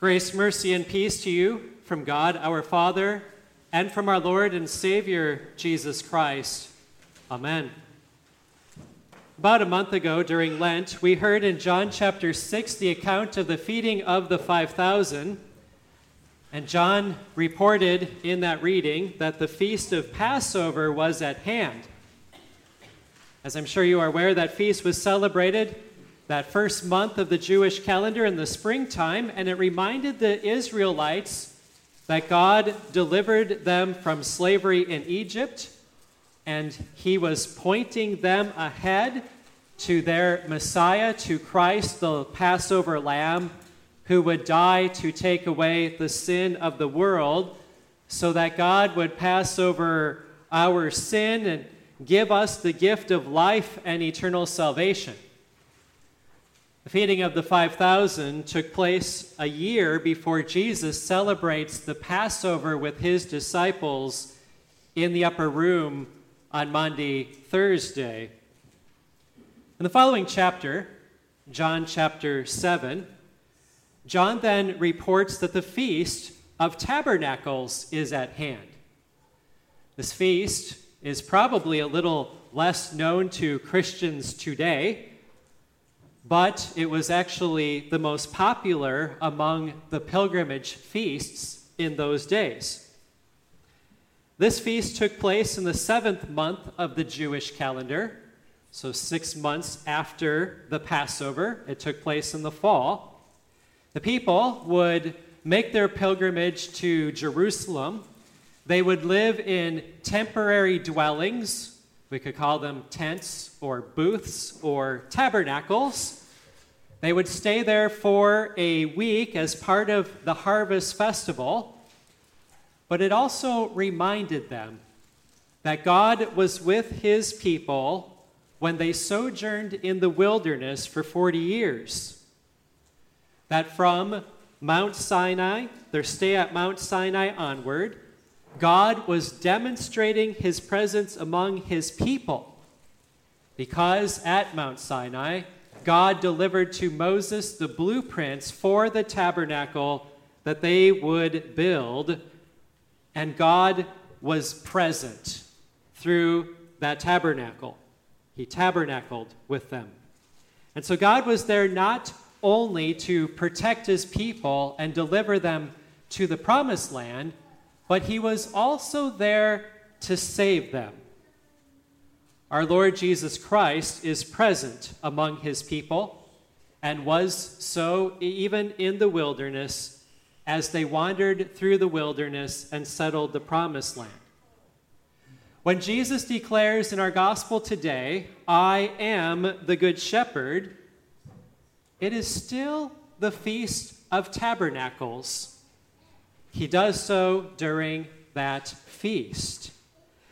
Grace, mercy, and peace to you from God our Father and from our Lord and Savior Jesus Christ. Amen. About a month ago during Lent, we heard in John chapter 6 the account of the feeding of the 5,000. And John reported in that reading that the feast of Passover was at hand. As I'm sure you are aware, that feast was celebrated that first month of the Jewish calendar in the springtime, and it reminded the Israelites that God delivered them from slavery in Egypt, and He was pointing them ahead to their Messiah, to Christ, the Passover lamb, who would die to take away the sin of the world, so that God would pass over our sin and give us the gift of life and eternal salvation. The feeding of the 5,000 took place a year before Jesus celebrates the Passover with his disciples in the upper room on Maundy, Thursday. In the following chapter, John chapter 7, John then reports that the feast of tabernacles is at hand. This feast is probably a little less known to Christians today but it was actually the most popular among the pilgrimage feasts in those days. This feast took place in the seventh month of the Jewish calendar, so six months after the Passover. It took place in the fall. The people would make their pilgrimage to Jerusalem. They would live in temporary dwellings we could call them tents or booths or tabernacles. They would stay there for a week as part of the harvest festival, but it also reminded them that God was with his people when they sojourned in the wilderness for 40 years. That from Mount Sinai, their stay at Mount Sinai onward, God was demonstrating his presence among his people because at Mount Sinai, God delivered to Moses the blueprints for the tabernacle that they would build, and God was present through that tabernacle. He tabernacled with them. And so God was there not only to protect his people and deliver them to the promised land but he was also there to save them. Our Lord Jesus Christ is present among his people and was so even in the wilderness as they wandered through the wilderness and settled the promised land. When Jesus declares in our gospel today, I am the good shepherd, it is still the Feast of Tabernacles he does so during that feast.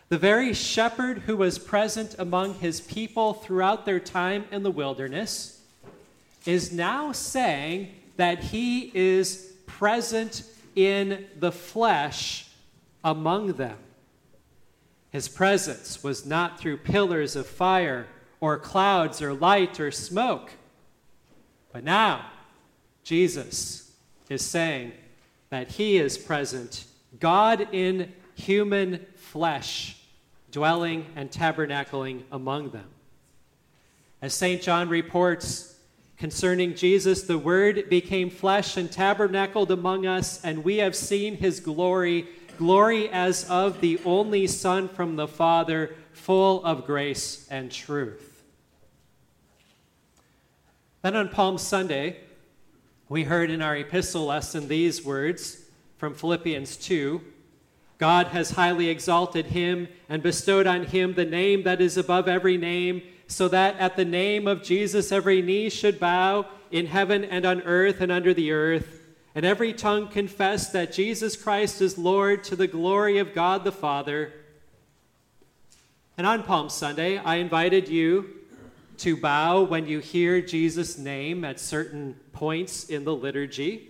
The very shepherd who was present among his people throughout their time in the wilderness is now saying that he is present in the flesh among them. His presence was not through pillars of fire or clouds or light or smoke. But now, Jesus is saying, that he is present, God in human flesh, dwelling and tabernacling among them. As St. John reports concerning Jesus, the Word became flesh and tabernacled among us, and we have seen his glory, glory as of the only Son from the Father, full of grace and truth. Then on Palm Sunday, we heard in our epistle lesson these words from Philippians 2 God has highly exalted him and bestowed on him the name that is above every name, so that at the name of Jesus every knee should bow in heaven and on earth and under the earth, and every tongue confess that Jesus Christ is Lord to the glory of God the Father. And on Palm Sunday, I invited you to bow when you hear Jesus' name at certain points in the liturgy.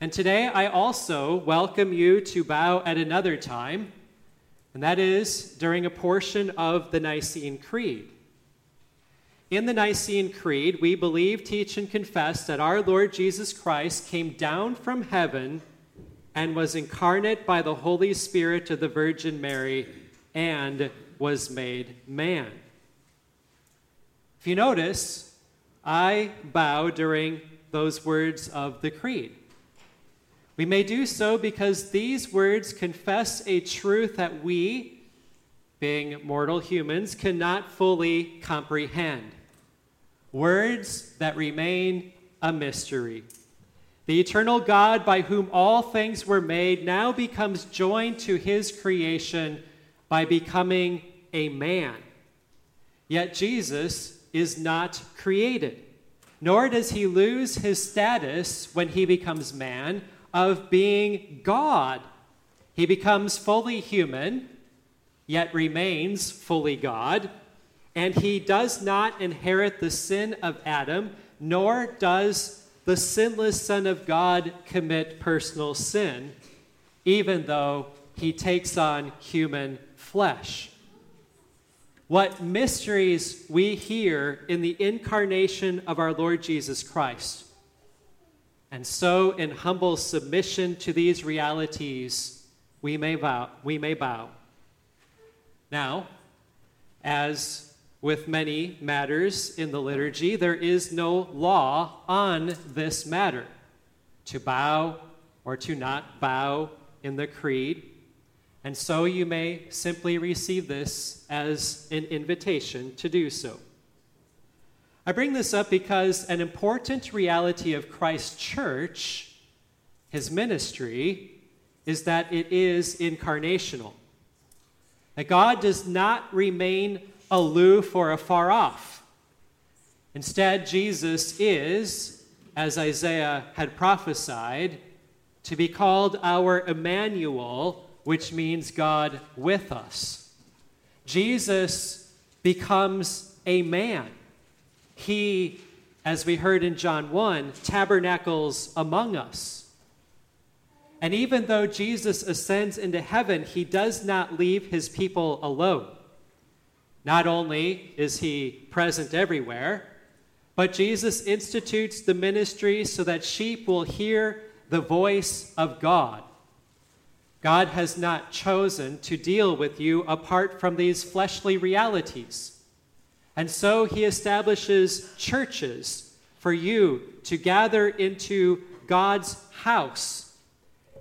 And today I also welcome you to bow at another time, and that is during a portion of the Nicene Creed. In the Nicene Creed, we believe, teach, and confess that our Lord Jesus Christ came down from heaven and was incarnate by the Holy Spirit of the Virgin Mary and was made man. If you notice, I bow during those words of the Creed. We may do so because these words confess a truth that we, being mortal humans, cannot fully comprehend. Words that remain a mystery. The eternal God, by whom all things were made, now becomes joined to his creation by becoming a man. Yet Jesus is not created, nor does he lose his status when he becomes man of being God. He becomes fully human, yet remains fully God, and he does not inherit the sin of Adam, nor does the sinless Son of God commit personal sin, even though he takes on human flesh. What mysteries we hear in the incarnation of our Lord Jesus Christ. And so, in humble submission to these realities, we may bow. We may bow. Now, as with many matters in the liturgy, there is no law on this matter to bow or to not bow in the creed. And so you may simply receive this as an invitation to do so. I bring this up because an important reality of Christ's church, his ministry, is that it is incarnational. That God does not remain aloof or afar off. Instead, Jesus is, as Isaiah had prophesied, to be called our Emmanuel, which means God with us. Jesus becomes a man. He, as we heard in John 1, tabernacles among us. And even though Jesus ascends into heaven, he does not leave his people alone. Not only is he present everywhere, but Jesus institutes the ministry so that sheep will hear the voice of God. God has not chosen to deal with you apart from these fleshly realities. And so he establishes churches for you to gather into God's house.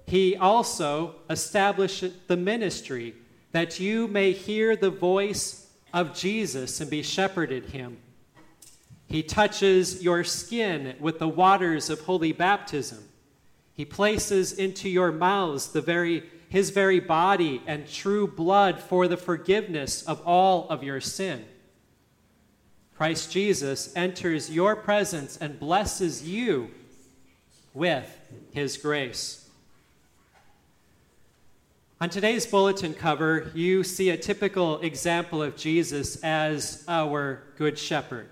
He also established the ministry that you may hear the voice of Jesus and be shepherded him. He touches your skin with the waters of holy baptism. He places into your mouths the very his very body and true blood for the forgiveness of all of your sin. Christ Jesus enters your presence and blesses you with his grace. On today's bulletin cover, you see a typical example of Jesus as our Good Shepherd.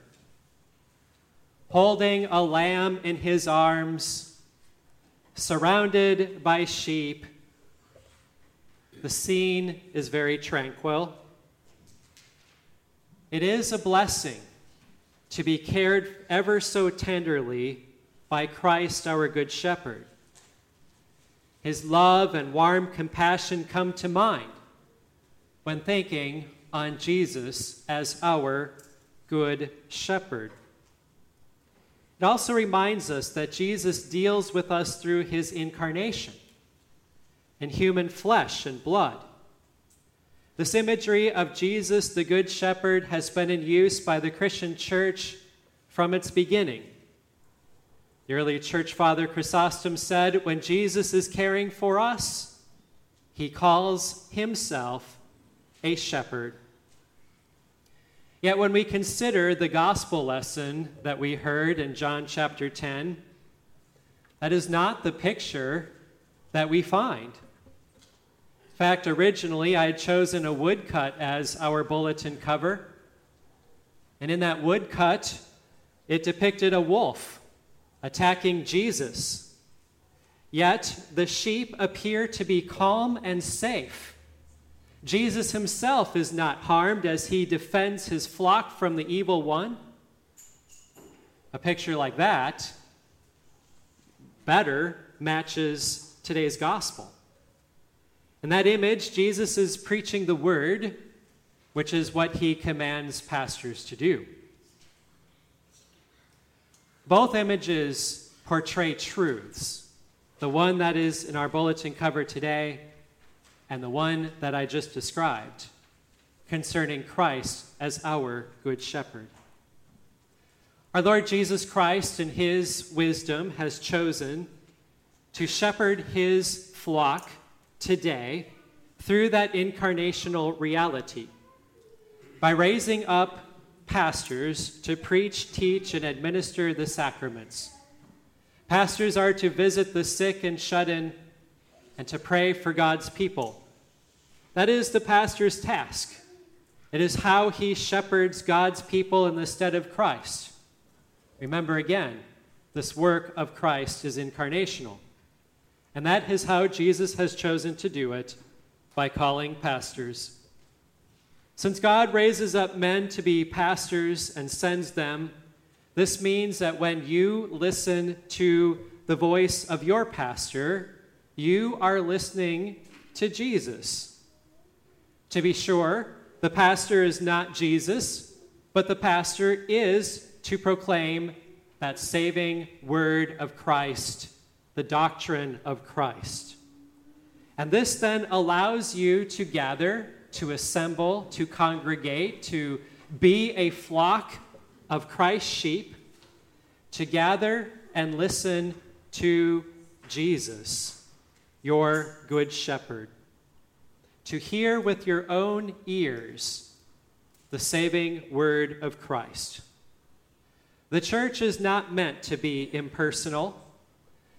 Holding a lamb in his arms, surrounded by sheep, the scene is very tranquil. It is a blessing to be cared ever so tenderly by Christ our Good Shepherd. His love and warm compassion come to mind when thinking on Jesus as our Good Shepherd. It also reminds us that Jesus deals with us through his incarnation in human flesh and blood. This imagery of Jesus, the Good Shepherd, has been in use by the Christian church from its beginning. The early church father Chrysostom said, When Jesus is caring for us, he calls himself a shepherd. Yet when we consider the gospel lesson that we heard in John chapter 10, that is not the picture that we find fact, originally I had chosen a woodcut as our bulletin cover. And in that woodcut, it depicted a wolf attacking Jesus. Yet the sheep appear to be calm and safe. Jesus himself is not harmed as he defends his flock from the evil one. A picture like that better matches today's gospel. In that image, Jesus is preaching the word, which is what he commands pastors to do. Both images portray truths. The one that is in our bulletin cover today and the one that I just described concerning Christ as our Good Shepherd. Our Lord Jesus Christ, in his wisdom, has chosen to shepherd his flock today through that incarnational reality by raising up pastors to preach, teach, and administer the sacraments. Pastors are to visit the sick and shut in and to pray for God's people. That is the pastor's task. It is how he shepherds God's people in the stead of Christ. Remember again, this work of Christ is incarnational. And that is how Jesus has chosen to do it by calling pastors. Since God raises up men to be pastors and sends them, this means that when you listen to the voice of your pastor, you are listening to Jesus. To be sure, the pastor is not Jesus, but the pastor is to proclaim that saving word of Christ, the doctrine of Christ. And this then allows you to gather, to assemble, to congregate, to be a flock of Christ's sheep, to gather and listen to Jesus, your good shepherd, to hear with your own ears the saving word of Christ. The church is not meant to be impersonal.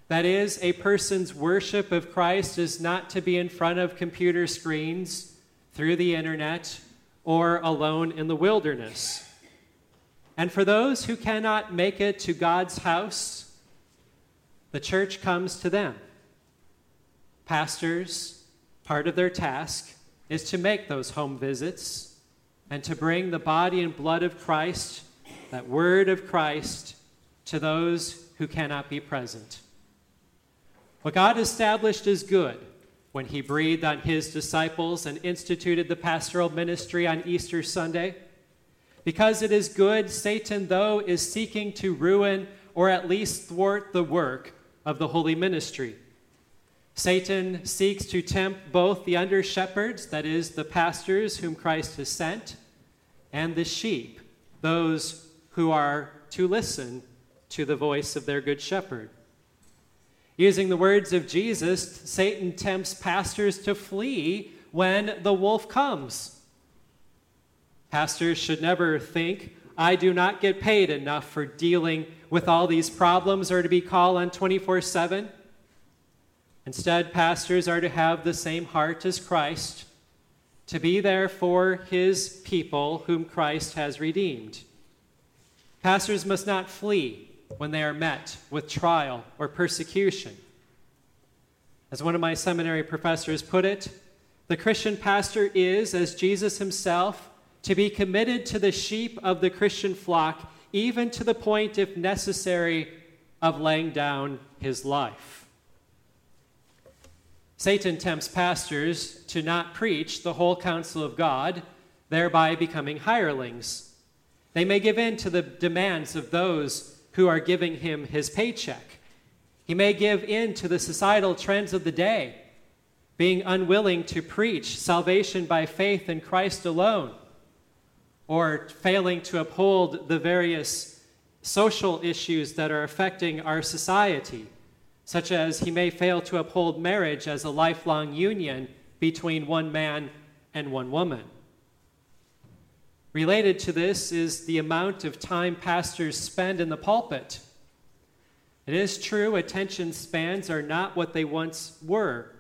That is, a person's worship of Christ is not to be in front of computer screens, through the internet, or alone in the wilderness. And for those who cannot make it to God's house, the church comes to them. Pastors, part of their task is to make those home visits and to bring the body and blood of Christ, that word of Christ, to those who cannot be present. What God established is good when he breathed on his disciples and instituted the pastoral ministry on Easter Sunday. Because it is good, Satan, though, is seeking to ruin or at least thwart the work of the holy ministry. Satan seeks to tempt both the under shepherds, that is, the pastors whom Christ has sent, and the sheep, those who are to listen to the voice of their good shepherd. Using the words of Jesus, Satan tempts pastors to flee when the wolf comes. Pastors should never think, I do not get paid enough for dealing with all these problems or to be called on 24 7. Instead, pastors are to have the same heart as Christ, to be there for his people whom Christ has redeemed. Pastors must not flee when they are met with trial or persecution. As one of my seminary professors put it, the Christian pastor is, as Jesus himself, to be committed to the sheep of the Christian flock, even to the point, if necessary, of laying down his life. Satan tempts pastors to not preach the whole counsel of God, thereby becoming hirelings. They may give in to the demands of those who are giving him his paycheck. He may give in to the societal trends of the day, being unwilling to preach salvation by faith in Christ alone, or failing to uphold the various social issues that are affecting our society, such as he may fail to uphold marriage as a lifelong union between one man and one woman. Related to this is the amount of time pastors spend in the pulpit. It is true, attention spans are not what they once were.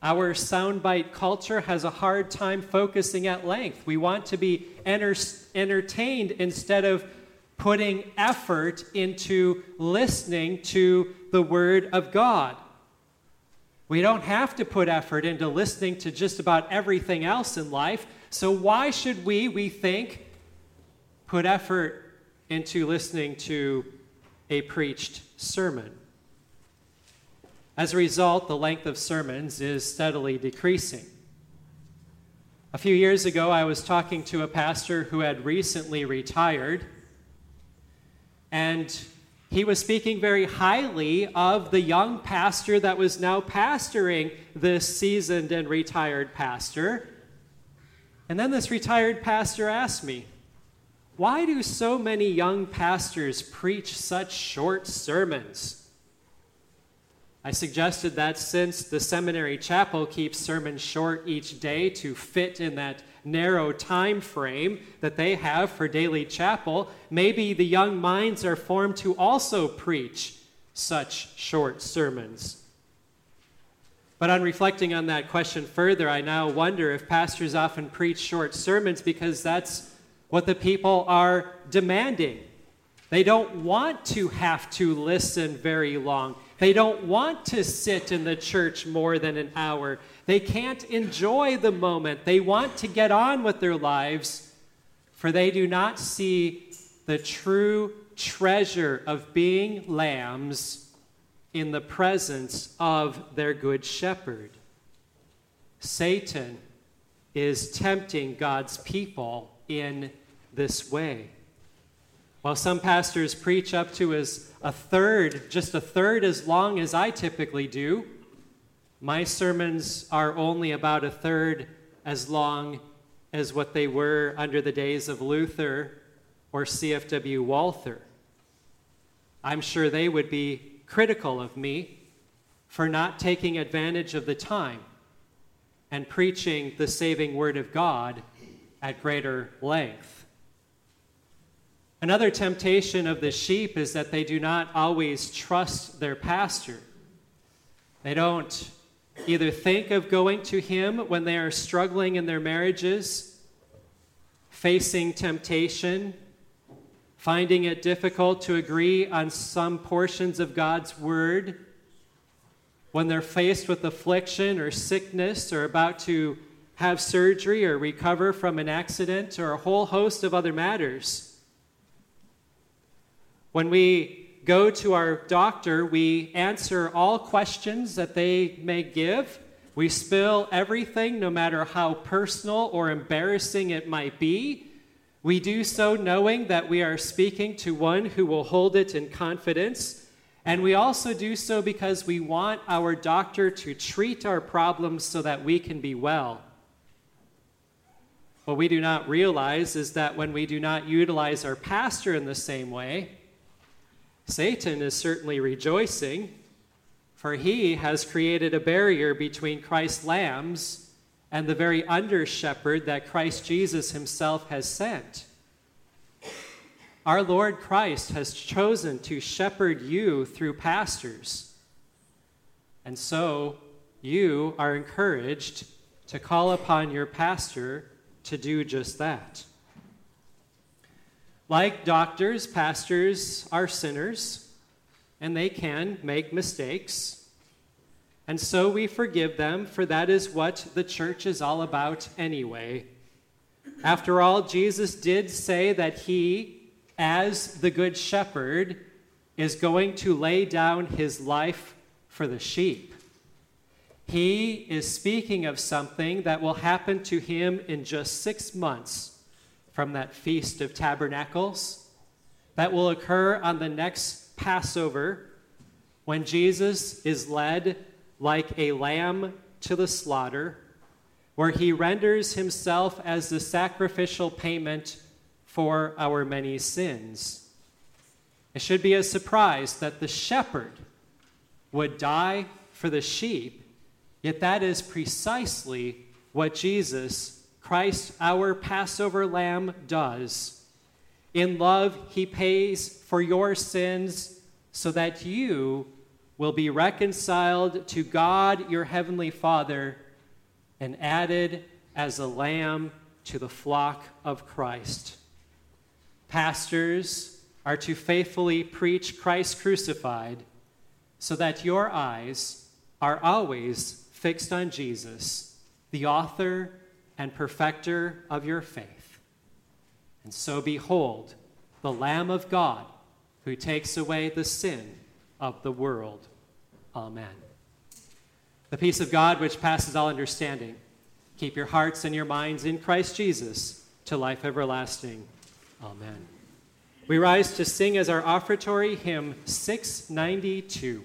Our soundbite culture has a hard time focusing at length. We want to be enter- entertained instead of putting effort into listening to the Word of God. We don't have to put effort into listening to just about everything else in life. So, why should we, we think, put effort into listening to a preached sermon. As a result, the length of sermons is steadily decreasing. A few years ago, I was talking to a pastor who had recently retired, and he was speaking very highly of the young pastor that was now pastoring this seasoned and retired pastor. And then this retired pastor asked me, Why do so many young pastors preach such short sermons? I suggested that since the seminary chapel keeps sermons short each day to fit in that narrow time frame that they have for daily chapel, maybe the young minds are formed to also preach such short sermons. But on reflecting on that question further, I now wonder if pastors often preach short sermons because that's what the people are demanding. They don't want to have to listen very long. They don't want to sit in the church more than an hour. They can't enjoy the moment. They want to get on with their lives, for they do not see the true treasure of being lambs in the presence of their good shepherd. Satan is tempting God's people in this way. While some pastors preach up to as a third, just a third as long as I typically do, my sermons are only about a third as long as what they were under the days of Luther or CFW Walther. I'm sure they would be critical of me for not taking advantage of the time and preaching the saving word of God at greater length. Another temptation of the sheep is that they do not always trust their pastor. They don't either think of going to him when they are struggling in their marriages, facing temptation, finding it difficult to agree on some portions of God's word, when they're faced with affliction or sickness or about to have surgery or recover from an accident or a whole host of other matters. When we go to our doctor, we answer all questions that they may give. We spill everything, no matter how personal or embarrassing it might be. We do so knowing that we are speaking to one who will hold it in confidence. And we also do so because we want our doctor to treat our problems so that we can be well. What we do not realize is that when we do not utilize our pastor in the same way, Satan is certainly rejoicing, for he has created a barrier between Christ's lambs and the very under shepherd that Christ Jesus himself has sent. Our Lord Christ has chosen to shepherd you through pastors. And so you are encouraged to call upon your pastor to do just that. Like doctors, pastors are sinners, and they can make mistakes. And so we forgive them, for that is what the church is all about anyway. After all, Jesus did say that he, as the good shepherd, is going to lay down his life for the sheep. He is speaking of something that will happen to him in just six months from that Feast of Tabernacles that will occur on the next Passover when Jesus is led like a lamb to the slaughter, where he renders himself as the sacrificial payment for our many sins. It should be a surprise that the shepherd would die for the sheep, yet that is precisely what Jesus Christ, our Passover lamb, does. In love, he pays for your sins so that you will be reconciled to God, your heavenly Father, and added as a lamb to the flock of Christ. Pastors are to faithfully preach Christ crucified so that your eyes are always fixed on Jesus, the author and perfecter of your faith. And so, behold, the Lamb of God who takes away the sin of the world. Amen. The peace of God, which passes all understanding, keep your hearts and your minds in Christ Jesus to life everlasting. Amen. We rise to sing as our offertory hymn 692.